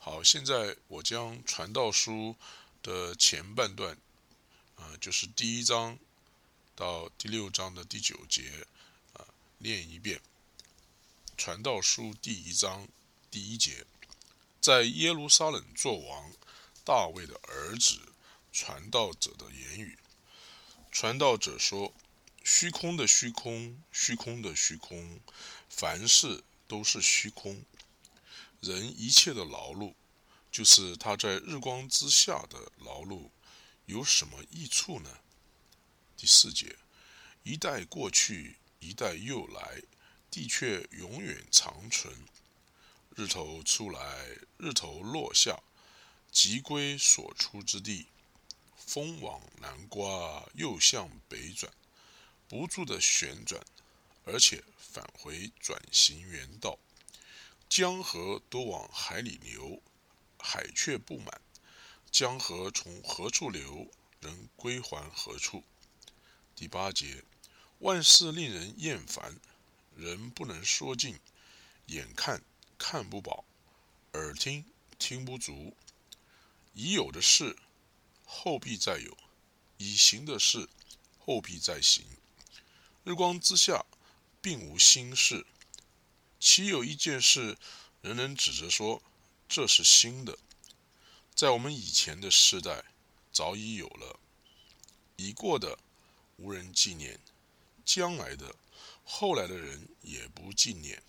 好，现在我将传道书的前半段，啊，就是第一章到第六章的第九节，啊，念一遍。传道书第一章第一节，在耶路撒冷作王，大卫的儿子传道者的言语。传道者说：“虚空的虚空，虚空的虚空，凡事都是虚空。人一切的劳碌。”就是他在日光之下的劳碌有什么益处呢？第四节，一代过去，一代又来，地却永远长存。日头出来，日头落下，即归所出之地。风往南刮，又向北转，不住的旋转，而且返回转型原道。江河都往海里流。海却不满，江河从何处流，人归还何处？第八节，万事令人厌烦，人不能说尽，眼看看不饱，耳听听不足。已有的事，后必再有；已行的事，后必再行。日光之下，并无新事。岂有一件事，人人指着说？这是新的，在我们以前的时代早已有了，已过的无人纪念，将来的后来的人也不纪念。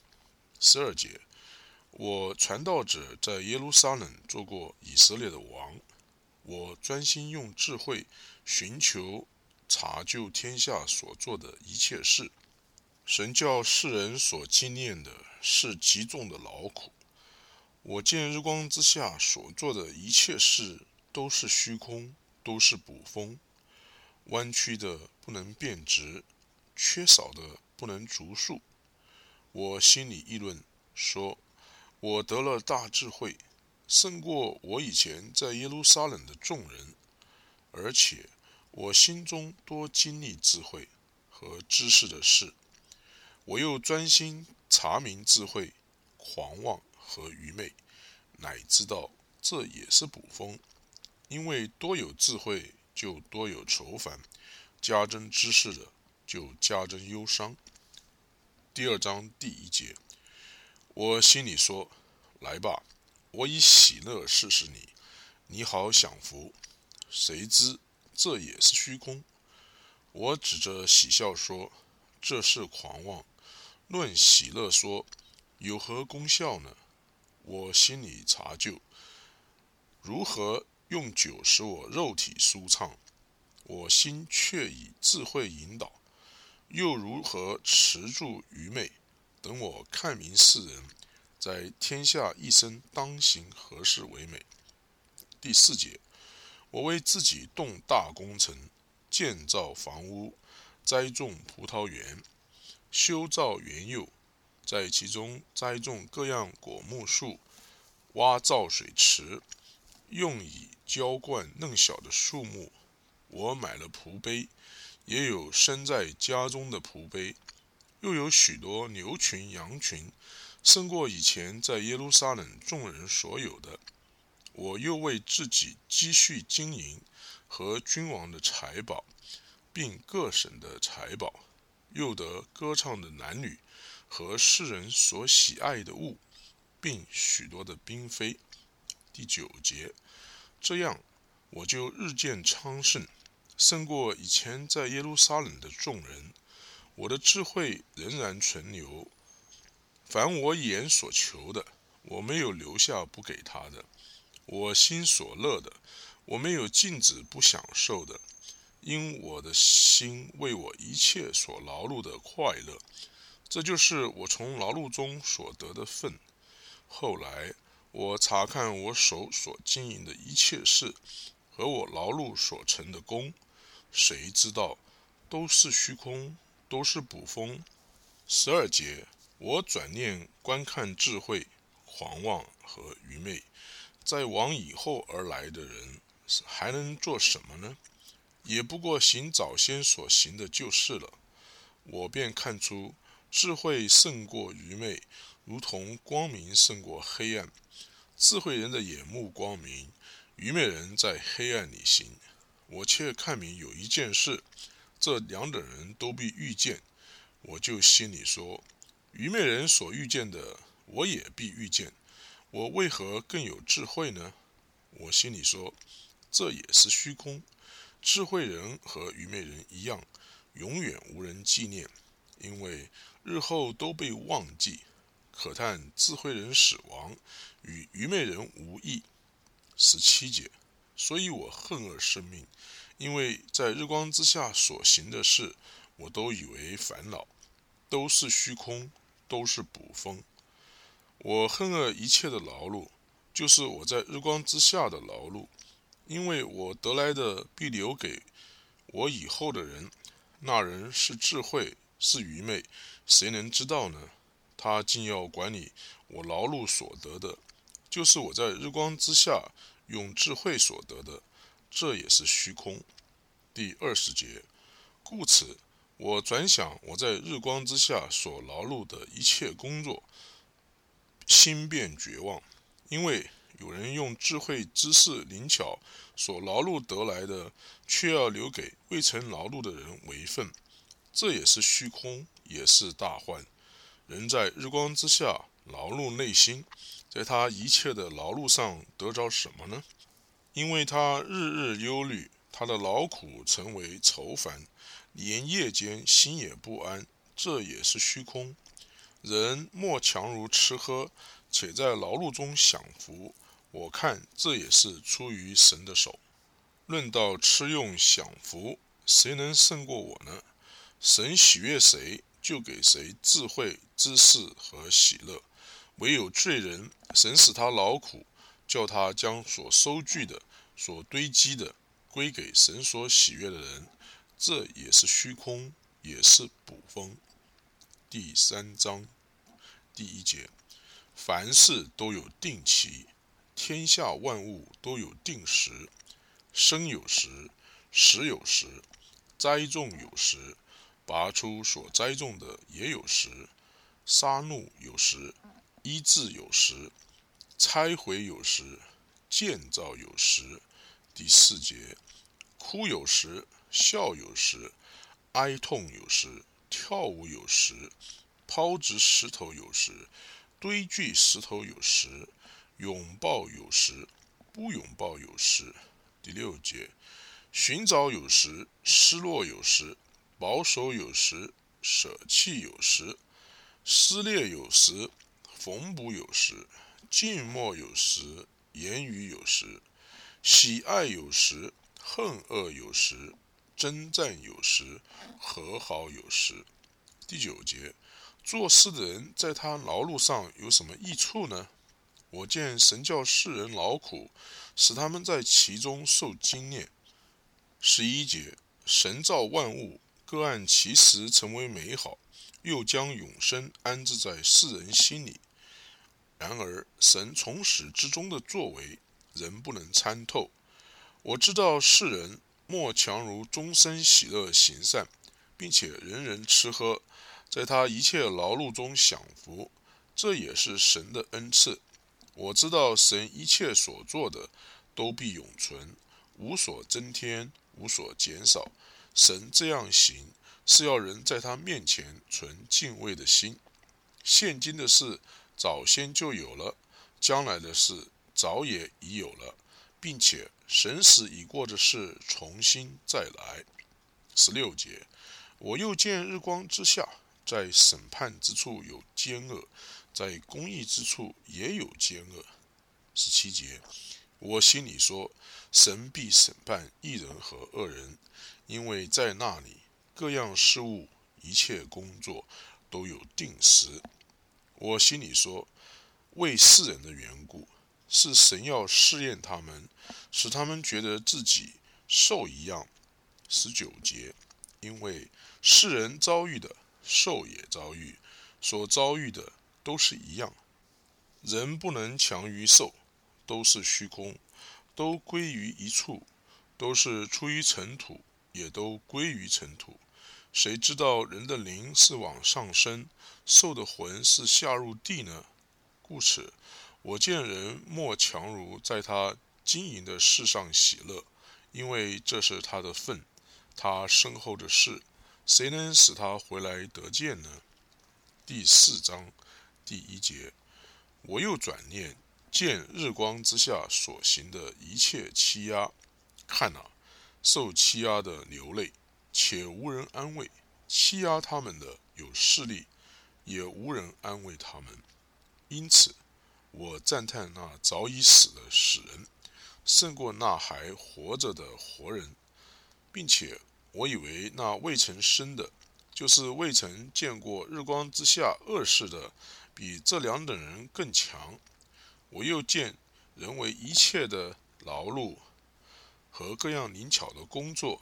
十二节，我传道者在耶路撒冷做过以色列的王，我专心用智慧寻求查究天下所做的一切事。神教世人所纪念的是极重的劳苦。我见日光之下所做的一切事都是虚空，都是捕风，弯曲的不能变直，缺少的不能逐数。我心里议论说：我得了大智慧，胜过我以前在耶路撒冷的众人，而且我心中多经历智慧和知识的事。我又专心查明智慧，狂妄。和愚昧，乃知道这也是捕风，因为多有智慧，就多有愁烦；加增知识的，就加增忧伤。第二章第一节，我心里说：“来吧，我以喜乐试试你，你好享福。”谁知这也是虚空。我指着喜笑说：“这是狂妄。”论喜乐说：“有何功效呢？”我心里查究，如何用酒使我肉体舒畅，我心却以智慧引导；又如何持住愚昧，等我看明世人，在天下一生当行何事为美？第四节，我为自己动大工程，建造房屋，栽种葡萄园，修造园囿。在其中栽种各样果木树，挖造水池，用以浇灌嫩小的树木。我买了蒲碑，也有生在家中的蒲碑，又有许多牛群羊群，胜过以前在耶路撒冷众人所有的。我又为自己积蓄金银和君王的财宝，并各省的财宝，又得歌唱的男女。和世人所喜爱的物，并许多的嫔妃。第九节，这样我就日渐昌盛，胜过以前在耶路撒冷的众人。我的智慧仍然存留，凡我眼所求的，我没有留下不给他的；我心所乐的，我没有禁止不享受的，因我的心为我一切所劳碌的快乐。这就是我从劳碌中所得的份。后来我查看我手所经营的一切事和我劳碌所成的功，谁知道都是虚空，都是捕风。十二节，我转念观看智慧、狂妄和愚昧，在往以后而来的人还能做什么呢？也不过行早先所行的就是了。我便看出。智慧胜过愚昧，如同光明胜过黑暗。智慧人的眼目光明，愚昧人在黑暗里行。我却看明有一件事，这两等人都必遇见。我就心里说：愚昧人所遇见的，我也必遇见。我为何更有智慧呢？我心里说：这也是虚空。智慧人和愚昧人一样，永远无人纪念，因为日后都被忘记。可叹智慧人死亡，与愚昧人无异。十七节，所以我恨恶生命，因为在日光之下所行的事，我都以为烦恼，都是虚空，都是捕风。我恨恶一切的劳碌，就是我在日光之下的劳碌，因为我得来的必留给我以后的人。那人是智慧，是愚昧，谁能知道呢？他竟要管理我劳碌所得的，就是我在日光之下用智慧所得的，这也是虚空。第二十节，故此我转想我在日光之下所劳碌的一切工作，心变绝望，因为有人用智慧知识灵巧所劳碌得来的，却要留给未曾劳碌的人为分，这也是虚空，也是大患。人在日光之下劳碌内心，在他一切的劳碌上得着什么呢？因为他日日忧虑，他的劳苦成为愁烦，连夜间心也不安，这也是虚空。人莫强如吃喝，且在劳碌中享福，我看这也是出于神的手。论到吃用享福，谁能胜过我呢？神喜悦谁？就给谁智慧、知识和喜乐。唯有罪人，神使他劳苦，叫他将所收据的、所堆积的归给神所喜悦的人，这也是虚空，也是捕风。第三章第一节：凡事都有定期，天下万物都有定时。生有时，死有时，栽种有时。拔出所栽种的也有时，杀戮有时，医治有时，拆毁有时，建造有时。第四节，哭有时，笑有时，哀痛有时，跳舞有时，抛掷石头有时，堆聚石头有时，拥抱有时，不拥抱有时。第六节，寻找有时，失落有时。保守有时，舍弃有时；撕裂有时，缝补有时；静默有时，言语有时；喜爱有时，恨恶有时；征战有时，和好有时。第九节，做事的人在他劳碌上有什么益处呢？我见神教世人劳苦，使他们在其中受经验。十一节，神造万物。各按其时成为美好，又将永生安置在世人心里。然而，神从始至终的作为，人不能参透。我知道世人莫强如终身喜乐行善，并且人人吃喝，在他一切劳碌中享福，这也是神的恩赐。我知道神一切所做的都必永存，无所增添，无所减少。神这样行，是要人在他面前存敬畏的心。现今的事早先就有了，将来的事早也已有了，并且神死已过的事重新再来。十六节，我又见日光之下，在审判之处有奸恶，在公义之处也有奸恶。十七节，我心里说，神必审判一人和恶人。因为在那里，各样事物、一切工作都有定时。我心里说，为世人的缘故，是神要试验他们，使他们觉得自己受一样。十九节，因为世人遭遇的，受也遭遇，所遭遇的都是一样。人不能强于兽，都是虚空，都归于一处，都是出于尘土。也都归于尘土。谁知道人的灵是往上升，兽的魂是下入地呢？故此，我见人莫强如在他经营的事上喜乐，因为这是他的份，他身后的事，谁能使他回来得见呢？第四章第一节，我又转念见日光之下所行的一切欺压，看哪，受欺压的流泪，且无人安慰；欺压他们的有势力，也无人安慰他们。因此，我赞叹那早已死的死人，胜过那还活着的活人，并且我以为那未曾生的，就是未曾见过日光之下恶事的，比这两等人更强。我又见人为一切的劳碌和各样灵巧的工作，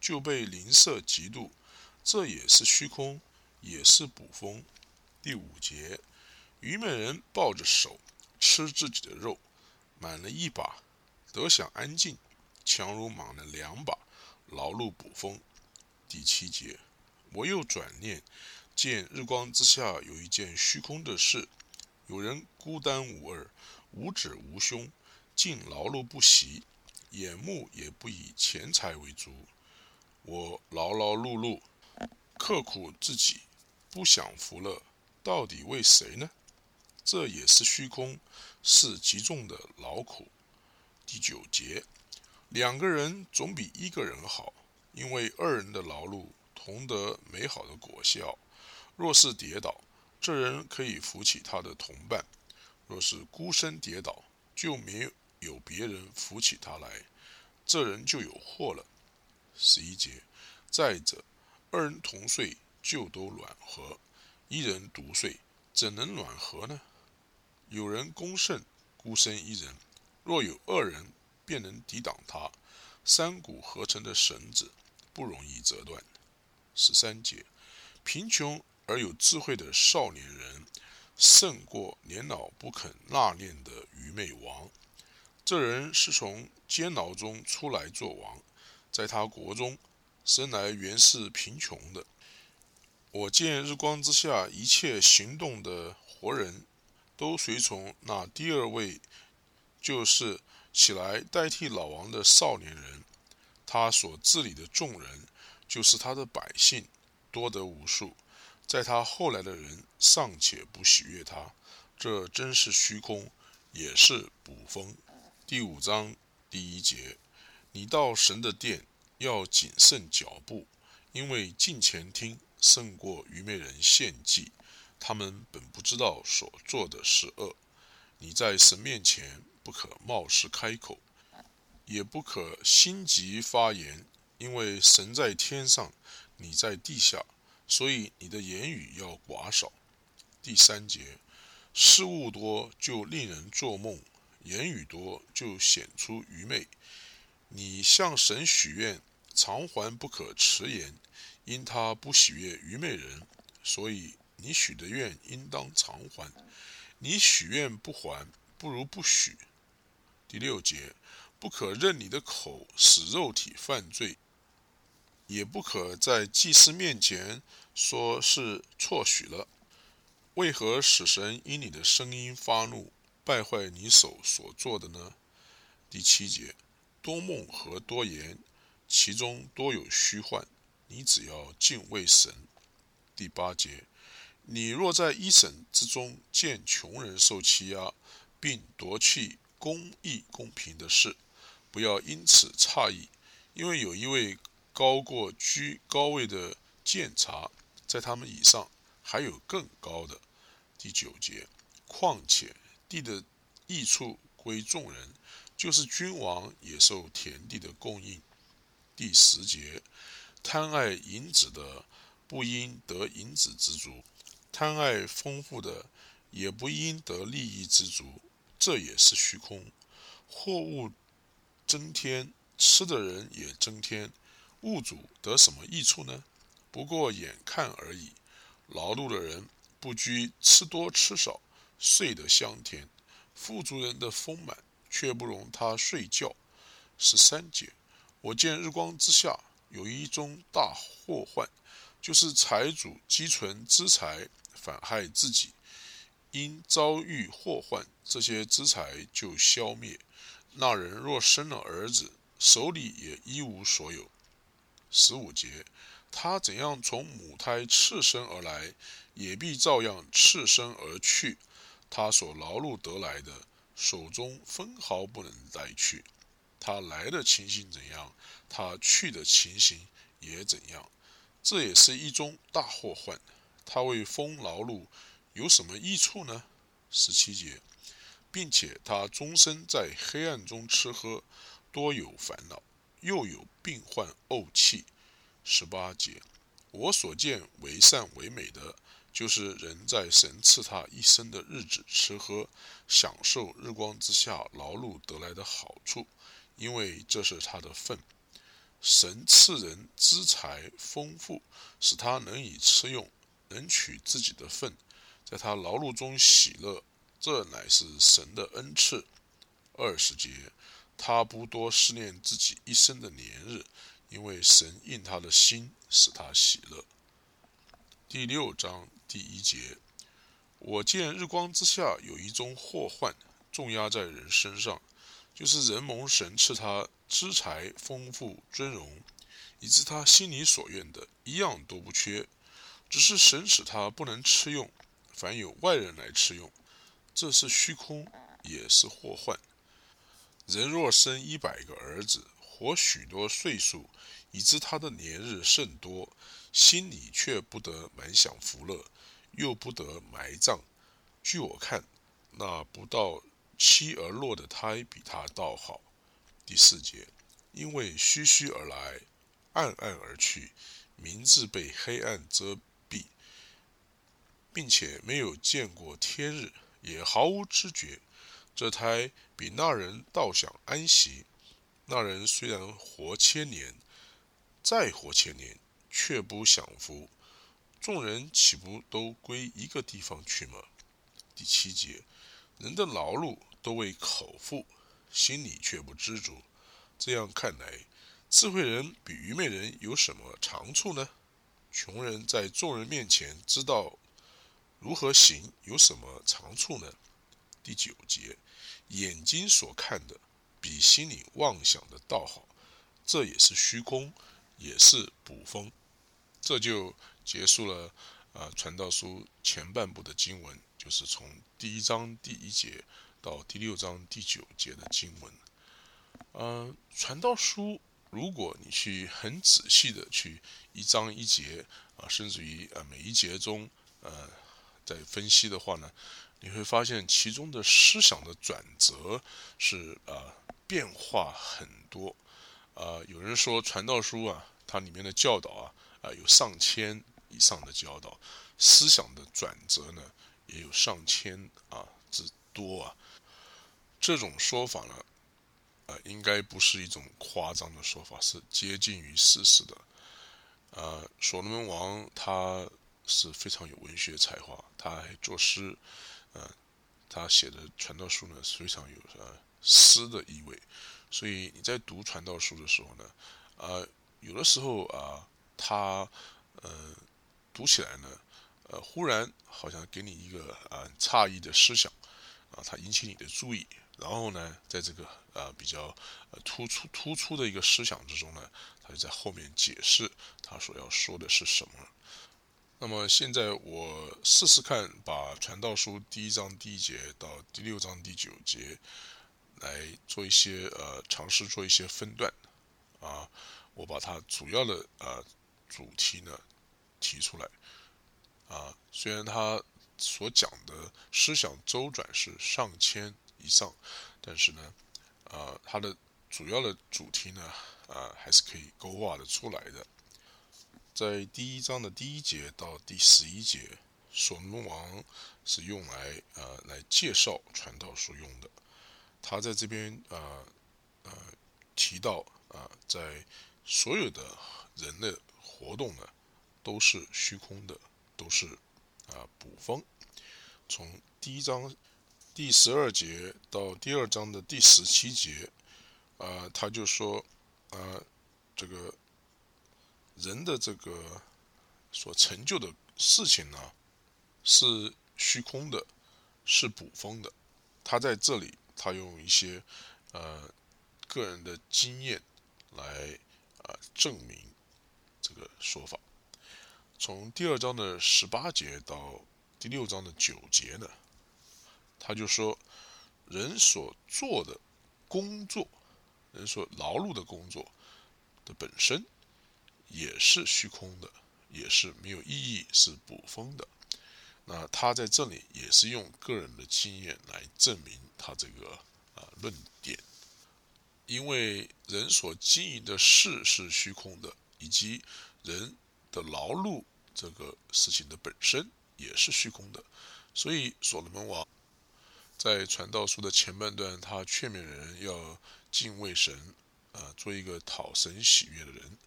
就被邻舍嫉妒，这也是虚空，也是捕风。第五节。虞美人抱着手吃自己的肉，满了一把，得享安静；强如满了两把，劳碌捕风。第七节，我又转念，见日光之下有一件虚空的事：有人孤单无二，无指无胸，竟劳碌不息，眼目也不以钱财为足。我劳劳碌碌，刻苦自己，不享福乐，到底为谁呢？这也是虚空，是极重的劳苦。第九节，两个人总比一个人好，因为二人的劳碌同得美好的果效。若是跌倒，这人可以扶起他的同伴；若是孤身跌倒，就没有别人扶起他来，这人就有祸了。十一节，再者，二人同睡就都暖和，一人独睡怎能暖和呢？有人攻胜，孤身一人；若有二人，便能抵挡他。三股合成的绳子不容易折断。十三节，贫穷而有智慧的少年人，胜过年老不肯纳谏的愚昧王。这人是从监牢中出来做王，在他国中生来原是贫穷的。我见日光之下一切行动的活人。都随从那第二位，就是起来代替老王的少年人。他所治理的众人，就是他的百姓，多得无数。在他后来的人尚且不喜悦他，这真是虚空，也是捕风。第五章第一节：你到神的殿要谨慎脚步，因为近前听胜过愚昧人献祭。他们本不知道所做的是恶。你在神面前不可冒失开口，也不可心急发言，因为神在天上，你在地下，所以你的言语要寡少。第三节，事物多就令人做梦，言语多就显出愚昧。你向神许愿，偿还不可迟延，因他不喜悦愚昧人，所以。你许的愿应当偿还，你许愿不还，不如不许。第六节，不可任你的口使肉体犯罪，也不可在祭司面前说是错许了。为何使神因你的声音发怒，败坏你手所做的呢？第七节，多梦和多言，其中多有虚幻，你只要敬畏神。第八节。你若在一审之中见穷人受欺压，并夺去公义公平的事，不要因此诧异，因为有一位高过居高位的监察，在他们以上还有更高的。第九节，况且地的益处归众人，就是君王也受田地的供应。第十节，贪爱银子的，不应得银子之足。贪爱丰富的，也不应得利益之足，这也是虚空。货物增添，吃的人也增添，物主得什么益处呢？不过眼看而已。劳碌的人不拘吃多吃少，睡得香甜；富足人的丰满，却不容他睡觉。十三节，我见日光之下有一宗大祸患，就是财主积存资财。反害自己，因遭遇祸患，这些资财就消灭。那人若生了儿子，手里也一无所有。十五节，他怎样从母胎赤身而来，也必照样赤身而去。他所劳碌得来的，手中分毫不能带去。他来的情形怎样，他去的情形也怎样。这也是一宗大祸患。他为风劳碌，有什么益处呢？十七节，并且他终身在黑暗中吃喝，多有烦恼，又有病患怄气。十八节，我所见为善为美的。就是人在神赐他一生的日子吃喝，享受日光之下劳碌得来的好处，因为这是他的份。神赐人资财丰富，使他能以吃用，能取自己的份，在他劳碌中喜乐，这乃是神的恩赐。二十节，他不多思念自己一生的年日，因为神应他的心，使他喜乐。第六章。第一节，我见日光之下有一宗祸患，重压在人身上，就是人蒙神赐他资财丰富尊荣，以致他心里所愿的一样都不缺，只是神使他不能吃用，凡有外人来吃用，这是虚空，也是祸患。人若生一百个儿子，活许多岁数，以致他的年日甚多，心里却不得满享福乐。又不得埋葬。据我看，那不到期而落的胎比他倒好。第四节，因为虚虚而来，暗暗而去，名字被黑暗遮蔽，并且没有见过天日，也毫无知觉。这胎比那人倒想安息。那人虽然活千年，再活千年，却不享福。众人岂不都归一个地方去吗？第七节，人的劳碌都为口腹，心里却不知足。这样看来，智慧人比愚昧人有什么长处呢？穷人在众人面前知道如何行，有什么长处呢？第九节，眼睛所看的比心里妄想的道好，这也是虚空，也是补风。这就。结束了，呃，传道书前半部的经文，就是从第一章第一节到第六章第九节的经文。呃，传道书，如果你去很仔细的去一章一节啊，甚至于呃每一节中，呃，在分析的话呢，你会发现其中的思想的转折是呃变化很多。啊，有人说传道书啊，它里面的教导啊，啊有上千。以上的教导，思想的转折呢，也有上千啊之多啊。这种说法呢，呃，应该不是一种夸张的说法，是接近于事实的。呃，所罗门王他是非常有文学才华，他还作诗，呃，他写的传道书呢是非常有呃诗的意味，所以你在读传道书的时候呢，呃，有的时候啊，他呃。读起来呢，呃，忽然好像给你一个啊诧异的思想，啊，它引起你的注意，然后呢，在这个呃比较呃突出突出的一个思想之中呢，他就在后面解释他所要说的是什么。那么现在我试试看，把传道书第一章第一节到第六章第九节来做一些呃尝试做一些分段，啊，我把它主要的呃主题呢。提出来，啊，虽然他所讲的思想周转是上千以上，但是呢，啊，他的主要的主题呢，啊，还是可以勾画的出来的。在第一章的第一节到第十一节，所罗王是用来呃来介绍传道书用的。他在这边呃呃提到啊，在所有的人的活动呢。都是虚空的，都是啊补风。从第一章第十二节到第二章的第十七节，啊，他就说啊，这个人的这个所成就的事情呢，是虚空的，是捕风的。他在这里，他用一些呃个人的经验来啊证明这个说法。从第二章的十八节到第六章的九节呢，他就说，人所做的工作，人所劳碌的工作的本身也是虚空的，也是没有意义，是捕风的。那他在这里也是用个人的经验来证明他这个啊论点，因为人所经营的事是虚空的，以及人的劳碌这个事情的本身也是虚空的，所以所罗门王在传道书的前半段，他劝勉人要敬畏神，啊，做一个讨神喜悦的人，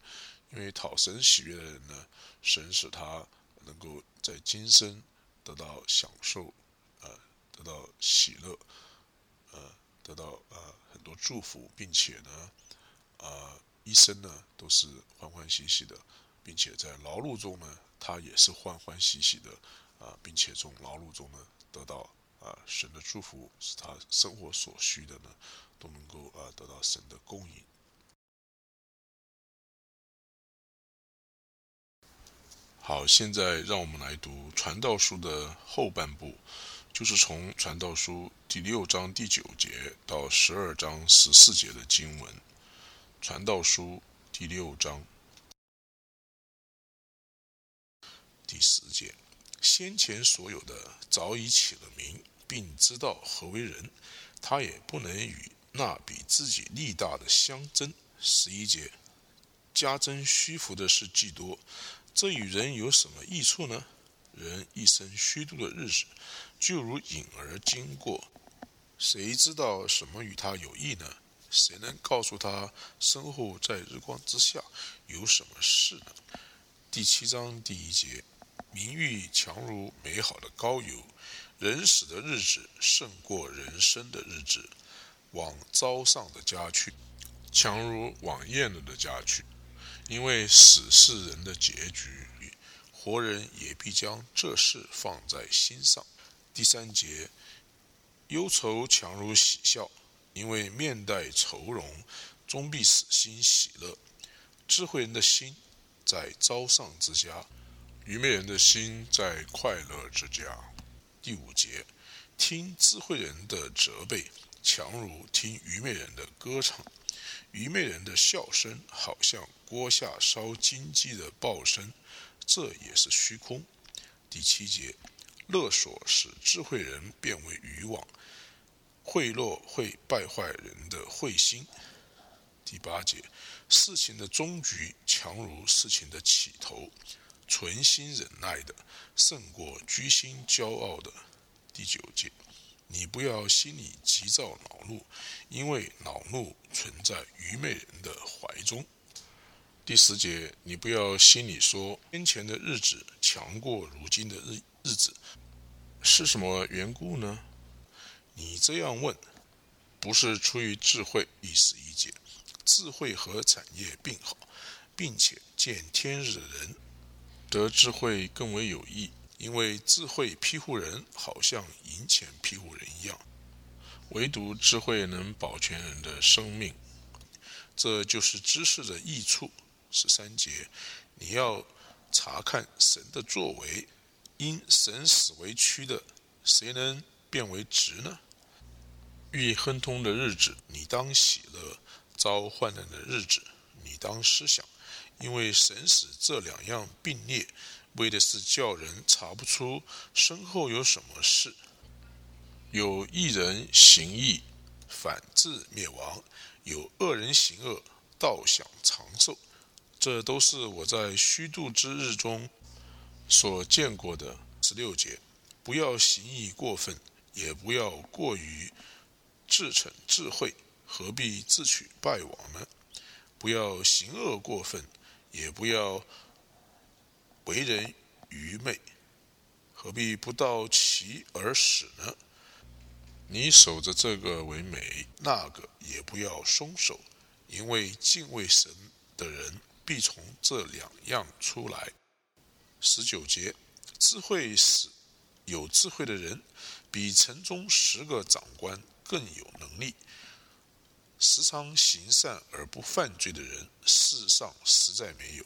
因为讨神喜悦的人呢，神使他能够在今生。得到享受，呃，得到喜乐，呃，得到呃很多祝福，并且呢，呃，一生呢都是欢欢喜喜的，并且在劳碌中呢，他也是欢欢喜喜的，啊，并且从劳碌中呢得到啊神的祝福，使他生活所需的呢都能够啊得到神的供应。好，现在让我们来读《传道书》的后半部，就是从《传道书》第六章第九节到十二章十四节的经文。《传道书》第六章第十节：先前所有的早已起了名，并知道何为人，他也不能与那比自己力大的相争。十一节：加增虚浮的事既多。这与人有什么益处呢？人一生虚度的日子，就如影儿经过，谁知道什么与他有益呢？谁能告诉他身后在日光之下有什么事呢？第七章第一节：名誉强如美好的膏油，人死的日子胜过人生的日子。往朝上的家去，强如往宴了的家去。因为死是人的结局，活人也必将这事放在心上。第三节，忧愁强如喜笑，因为面带愁容，终必死心喜乐。智慧人的心在朝上之家，愚昧人的心在快乐之家。第五节，听智慧人的责备，强如听愚昧人的歌唱。愚昧人的笑声，好像锅下烧金鸡的爆声，这也是虚空。第七节，勒索使智慧人变为渔网，贿赂会败坏人的慧心。第八节，事情的终局强如事情的起头，存心忍耐的胜过居心骄傲的。第九节。你不要心里急躁恼怒，因为恼怒存在愚昧人的怀中。第十节，你不要心里说先前的日子强过如今的日日子，是什么缘故呢？你这样问，不是出于智慧。第十一节，智慧和产业并好，并且见天日的人，得智慧更为有益。因为智慧庇护人，好像银钱庇护人一样，唯独智慧能保全人的生命，这就是知识的益处。十三节，你要查看神的作为，因神死为屈的，谁能变为直呢？遇亨通的日子，你当喜乐；遭患难的日子，你当思想，因为神使这两样并列。为的是叫人查不出身后有什么事。有一人行义，反自灭亡；有恶人行恶，倒享长寿。这都是我在虚度之日中所见过的。十六节，不要行义过分，也不要过于自逞智慧，何必自取败亡呢？不要行恶过分，也不要。为人愚昧，何必不到其而死呢？你守着这个为美，那个也不要松手，因为敬畏神的人必从这两样出来。十九节，智慧使有智慧的人比城中十个长官更有能力。时常行善而不犯罪的人，世上实在没有。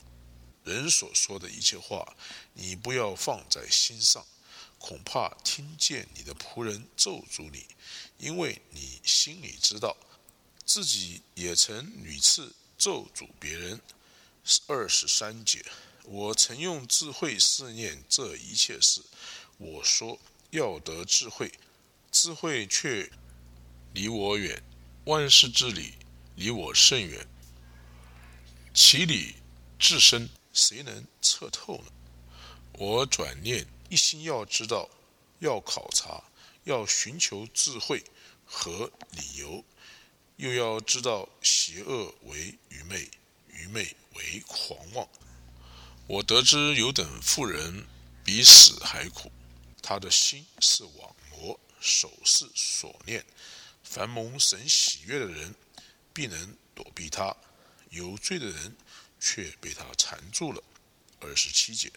人所说的一切话，你不要放在心上，恐怕听见你的仆人咒诅你，因为你心里知道，自己也曾屡次咒诅别人。二十三节，我曾用智慧试验这一切事，我说要得智慧，智慧却离我远，万事之理离我甚远，其理至深。谁能测透呢？我转念一心要知道，要考察，要寻求智慧和理由，又要知道邪恶为愚昧，愚昧为狂妄。我得知有等妇人比死还苦，他的心是网罗，手是锁链。凡蒙神喜悦的人，必能躲避他；有罪的人。却被他缠住了。二十七节，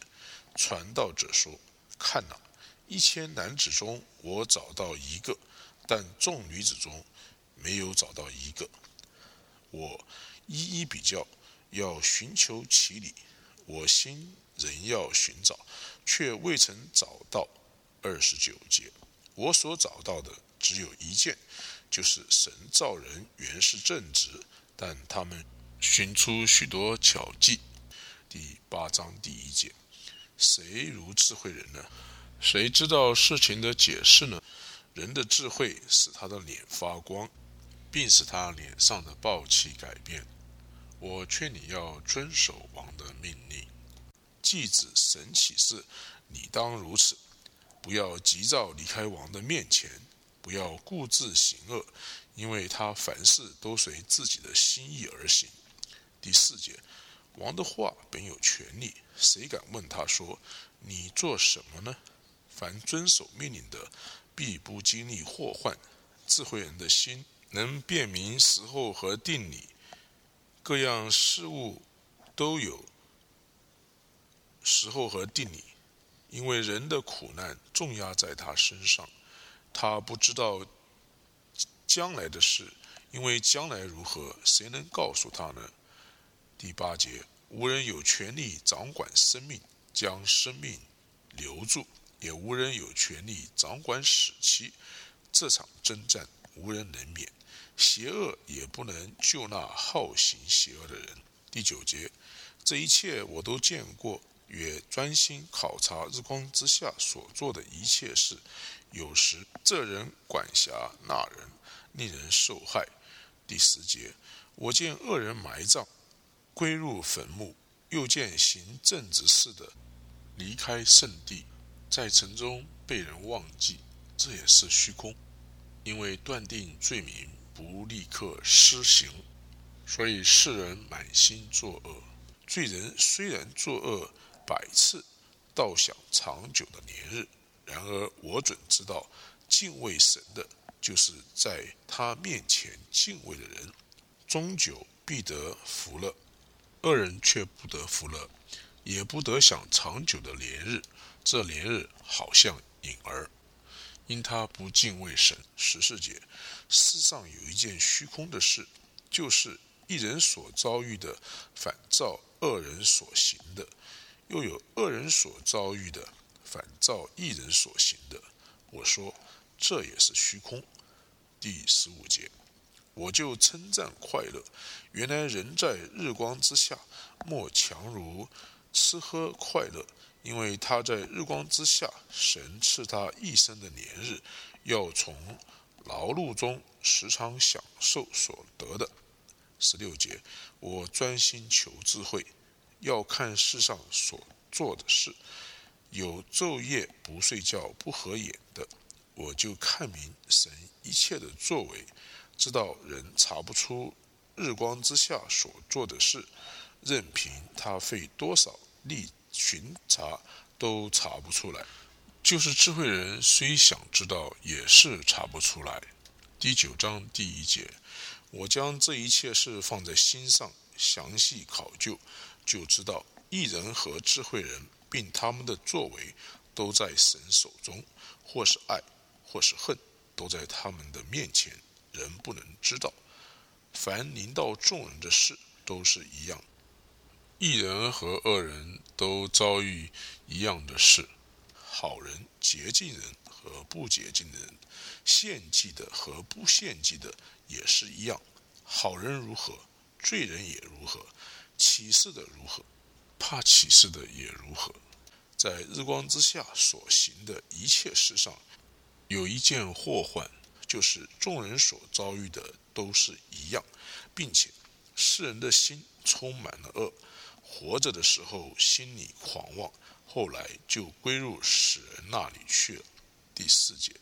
传道者说：“看哪，一千男子中我找到一个，但众女子中没有找到一个。我一一比较，要寻求其理。我心仍要寻找，却未曾找到。”二十九节，我所找到的只有一件，就是神造人原是正直，但他们。寻出许多巧计。第八章第一节，谁如智慧人呢？谁知道事情的解释呢？人的智慧使他的脸发光，并使他脸上的暴气改变。我劝你要遵守王的命令，既指神启示，你当如此。不要急躁离开王的面前，不要固自行恶，因为他凡事都随自己的心意而行。第四节，王的话本有权利，谁敢问他说：“你做什么呢？”凡遵守命令的，必不经历祸患。智慧人的心能辨明时候和定理，各样事物都有时候和定理，因为人的苦难重压在他身上，他不知道将来的事，因为将来如何，谁能告诉他呢？第八节，无人有权利掌管生命，将生命留住；也无人有权利掌管死期。这场征战，无人能免，邪恶也不能救那好行邪恶的人。第九节，这一切我都见过，也专心考察日光之下所做的一切事。有时这人管辖那人，令人受害。第十节，我见恶人埋葬。归入坟墓，又见行正直事的离开圣地，在城中被人忘记，这也是虚空，因为断定罪名不立刻施行，所以世人满心作恶。罪人虽然作恶百次，倒想长久的年日。然而我准知道，敬畏神的，就是在他面前敬畏的人，终究必得福了。恶人却不得福乐，也不得享长久的连日。这连日好像影儿，因他不敬畏神。十四节，世上有一件虚空的事，就是一人所遭遇的，反照恶人所行的；又有恶人所遭遇的，反照一人所行的。我说，这也是虚空。第十五节。我就称赞快乐。原来人在日光之下，莫强如吃喝快乐，因为他在日光之下，神赐他一生的年日，要从劳碌中时常享受所得的。十六节，我专心求智慧，要看世上所做的事，有昼夜不睡觉、不合眼的，我就看明神一切的作为。知道人查不出日光之下所做的事，任凭他费多少力巡查，都查不出来。就是智慧人虽想知道，也是查不出来。第九章第一节，我将这一切事放在心上，详细考究，就知道一人和智慧人，并他们的作为，都在神手中，或是爱，或是恨，都在他们的面前，人不能知道。凡临到众人的事，都是一样。一人和恶人都遭遇一样的事，好人、洁净人和不洁净的人，献祭的和不献祭的也是一样。好人如何，罪人也如何；启示的如何，怕启示的也如何。在日光之下所行的一切事上，有一件祸患，就是众人所遭遇的都是一样，并且世人的心充满了恶。活着的时候心里狂妄，后来就归入死人那里去了。第四节，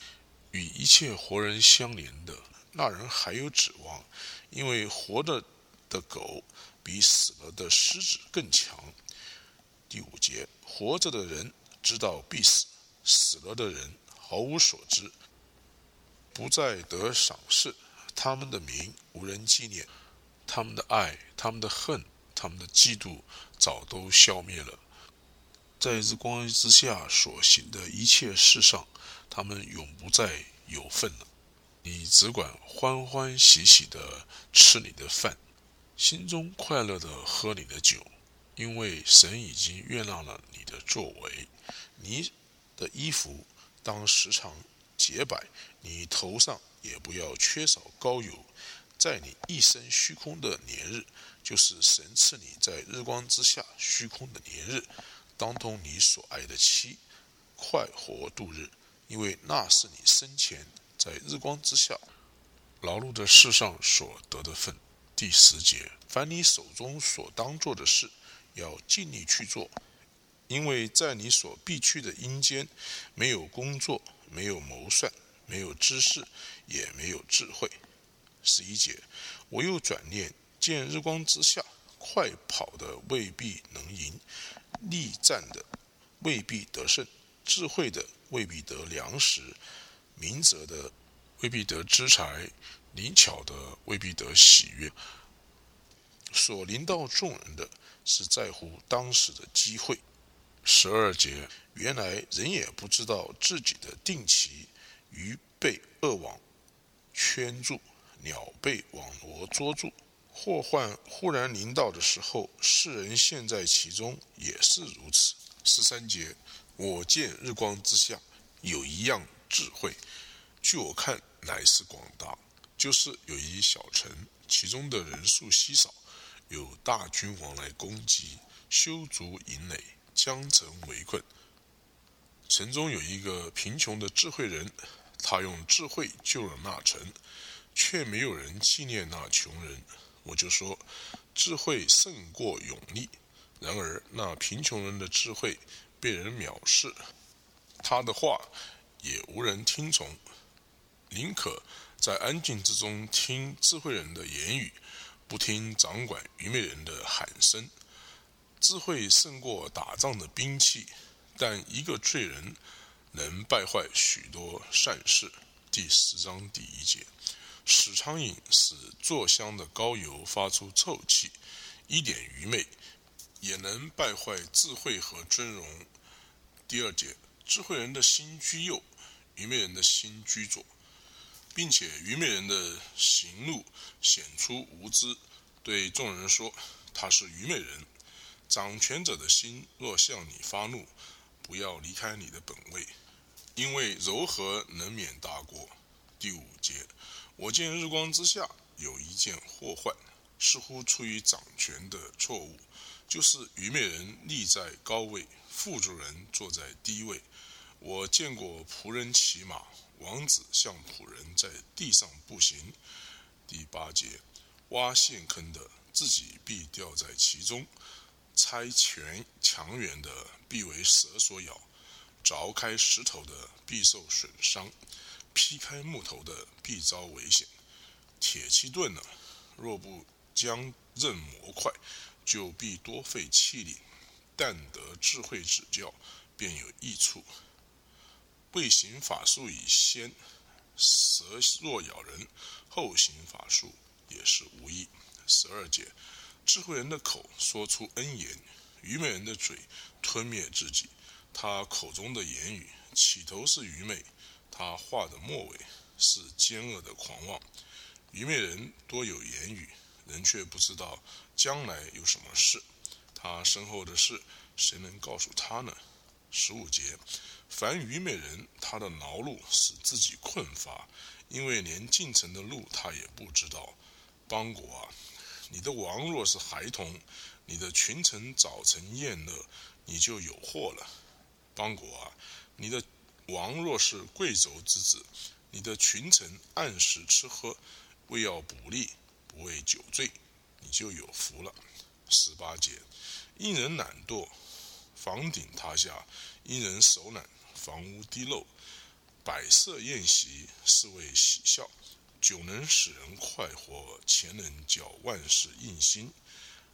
与一切活人相连的那人还有指望，因为活着的狗比死了的狮子更强。第五节，活着的人知道必死，死了的人毫无所知，不再得赏识，他们的名无人纪念，他们的爱，他们的恨。他们的嫉妒早都消灭了，在日光之下所行的一切事上，他们永不再有份了。你只管欢欢喜喜地吃你的饭，心中快乐地喝你的酒，因为神已经悦纳了你的作为。你的衣服当时常洁白，你头上也不要缺少膏油，在你一生虚空的年日。就是神赐你在日光之下虚空的年日，当同你所爱的妻快活度日，因为那是你生前在日光之下劳碌的世上所得的份。第十节，凡你手中所当做的事，要尽力去做，因为在你所必去的阴间，没有工作，没有谋算，没有知识，也没有智慧。十一节，我又转念。见日光之下，快跑的未必能赢，力战的未必得胜，智慧的未必得粮食，明哲的未必得资财，灵巧的未必得喜悦。所临到众人的是在乎当时的机会。十二节，原来人也不知道自己的定期，鱼被恶网圈住，鸟被网罗捉住。祸患忽然临到的时候，世人陷在其中也是如此。十三节，我见日光之下有一样智慧，据我看乃是广大，就是有一小城，其中的人数稀少，有大君王来攻击，修筑营垒，江城围困。城中有一个贫穷的智慧人，他用智慧救了那城，却没有人纪念那穷人。我就说，智慧胜过勇力。然而，那贫穷人的智慧被人藐视，他的话也无人听从。宁可在安静之中听智慧人的言语，不听掌管愚昧人的喊声。智慧胜过打仗的兵器，但一个罪人能败坏许多善事。第十章第一节。使苍蝇使坐香的膏油发出臭气，一点愚昧也能败坏智慧和尊荣。第二节，智慧人的心居右，愚昧人的心居左，并且愚昧人的行路显出无知，对众人说他是愚昧人。掌权者的心若向你发怒，不要离开你的本位，因为柔和能免大过。第五节。我见日光之下有一件祸患，似乎出于掌权的错误，就是愚昧人立在高位，富足人坐在低位。我见过仆人骑马，王子向仆人在地上步行。第八节，挖陷坑的自己必掉在其中，拆全墙垣的必为蛇所咬，凿开石头的必受损伤。劈开木头的必遭危险，铁器钝了，若不将刃磨快，就必多费气力。但得智慧指教，便有益处。未行法术以先，蛇若咬人，后行法术也是无益。十二节，智慧人的口说出恩言，愚昧人的嘴吞灭自己。他口中的言语起头是愚昧。他话的末尾是奸恶的狂妄。愚昧人多有言语，人却不知道将来有什么事。他身后的事，谁能告诉他呢？十五节，凡愚昧人，他的劳碌使自己困乏，因为连进城的路他也不知道。邦国啊，你的王若是孩童，你的群臣早晨宴乐，你就有祸了。邦国啊，你的王若是贵族之子，你的群臣按时吃喝，为要补力，不为酒醉，你就有福了。十八节，因人懒惰，房顶塌下；因人手懒，房屋滴漏。摆设宴席，是为喜笑；酒能使人快活，钱能叫万事应心。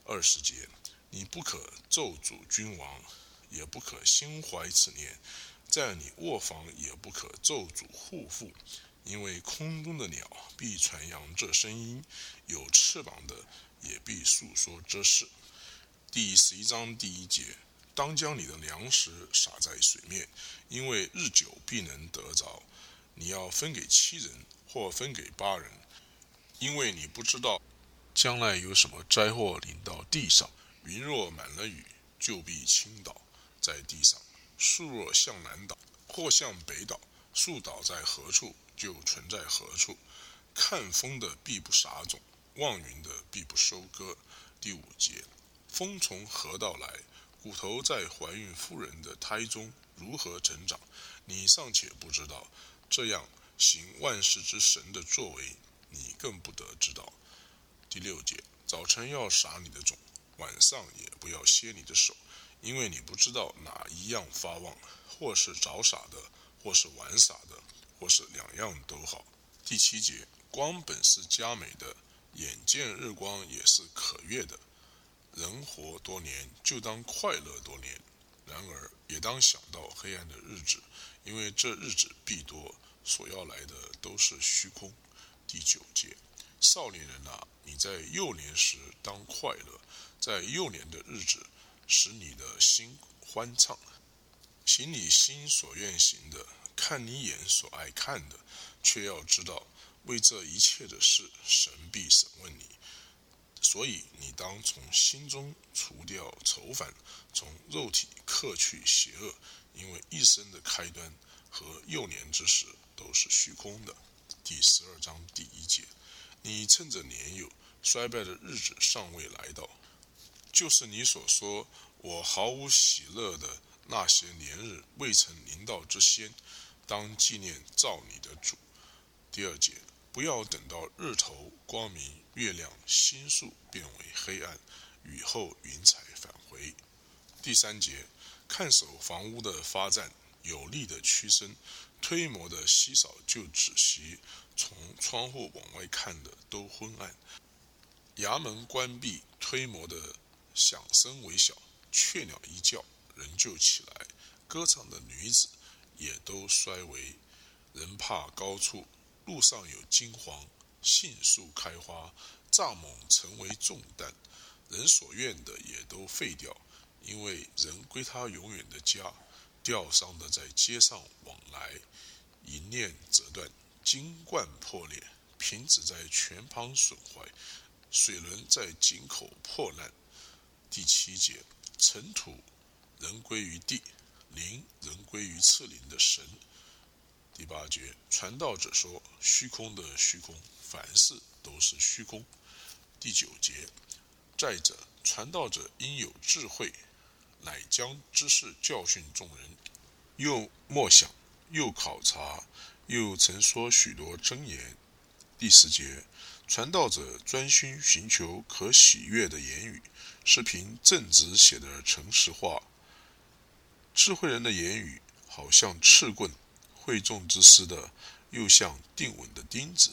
二十节，你不可咒诅君王，也不可心怀此念，在你卧房也不可咒诅护妇，因为空中的鸟必传扬这声音，有翅膀的。也必诉说这事。第十一章第一节：当将你的粮食撒在水面，因为日久必能得着。你要分给七人，或分给八人，因为你不知道将来有什么灾祸临到地上。云若满了雨，就必倾倒在地上；树若向南倒，或向北倒，树倒在何处，就存在何处。看风的必不撒种。望云的必不收割。第五节，风从何道来？骨头在怀孕妇人的胎中如何成长？你尚且不知道，这样行万事之神的作为，你更不得知道。第六节，早晨要撒你的种，晚上也不要歇你的手，因为你不知道哪一样发旺，或是早撒的，或是晚撒的，或是两样都好。第七节，光本是佳美的。眼见日光也是可悦的，人活多年就当快乐多年，然而也当想到黑暗的日子，因为这日子必多，所要来的都是虚空。第九节，少年人啊，你在幼年时当快乐，在幼年的日子使你的心欢畅，行你心所愿行的，看你眼所爱看的，却要知道。为这一切的事，神必审问你，所以你当从心中除掉愁烦，从肉体克去邪恶，因为一生的开端和幼年之时都是虚空的。第十二章第一节，你趁着年幼衰败的日子尚未来到，就是你所说我毫无喜乐的那些年日未曾临到之先，当纪念造你的主。第二节。不要等到日头光明，月亮星宿变为黑暗，雨后云彩返回。第三节，看守房屋的发战，有力的屈伸，推磨的稀少就止息，从窗户往外看的都昏暗。衙门关闭，推磨的响声微小，雀鸟一叫，人就起来。歌唱的女子也都衰微，人怕高处。路上有金黄，杏树开花，蚱蜢成为重担，人所愿的也都废掉，因为人归他永远的家。吊丧的在街上往来，银链折断，金冠破裂，瓶子在泉旁损坏，水轮在井口破烂。第七节，尘土人归于地，灵人归于赐灵的神。第八节，传道者说：“虚空的虚空，凡事都是虚空。”第九节，再者，传道者应有智慧，乃将知识教训众人，又莫想，又考察，又曾说许多真言。第十节，传道者专心寻求可喜悦的言语，是凭正直写的诚实话。智慧人的言语，好像刺棍。会众之师的，又像定稳的钉子，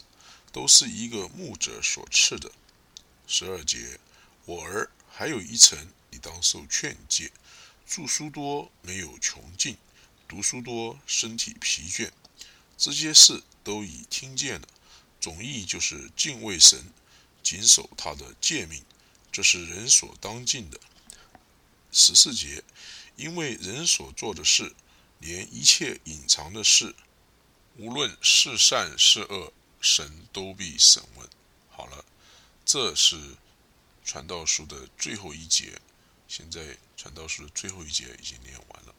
都是一个牧者所赐的。十二节，我儿还有一层，你当受劝诫。著书多没有穷尽，读书多身体疲倦。这些事都已听见了。总意就是敬畏神，谨守他的诫命，这是人所当尽的。十四节，因为人所做的事。连一切隐藏的事，无论是善是恶，神都必审问。好了，这是传道书的最后一节。现在传道书的最后一节已经念完了。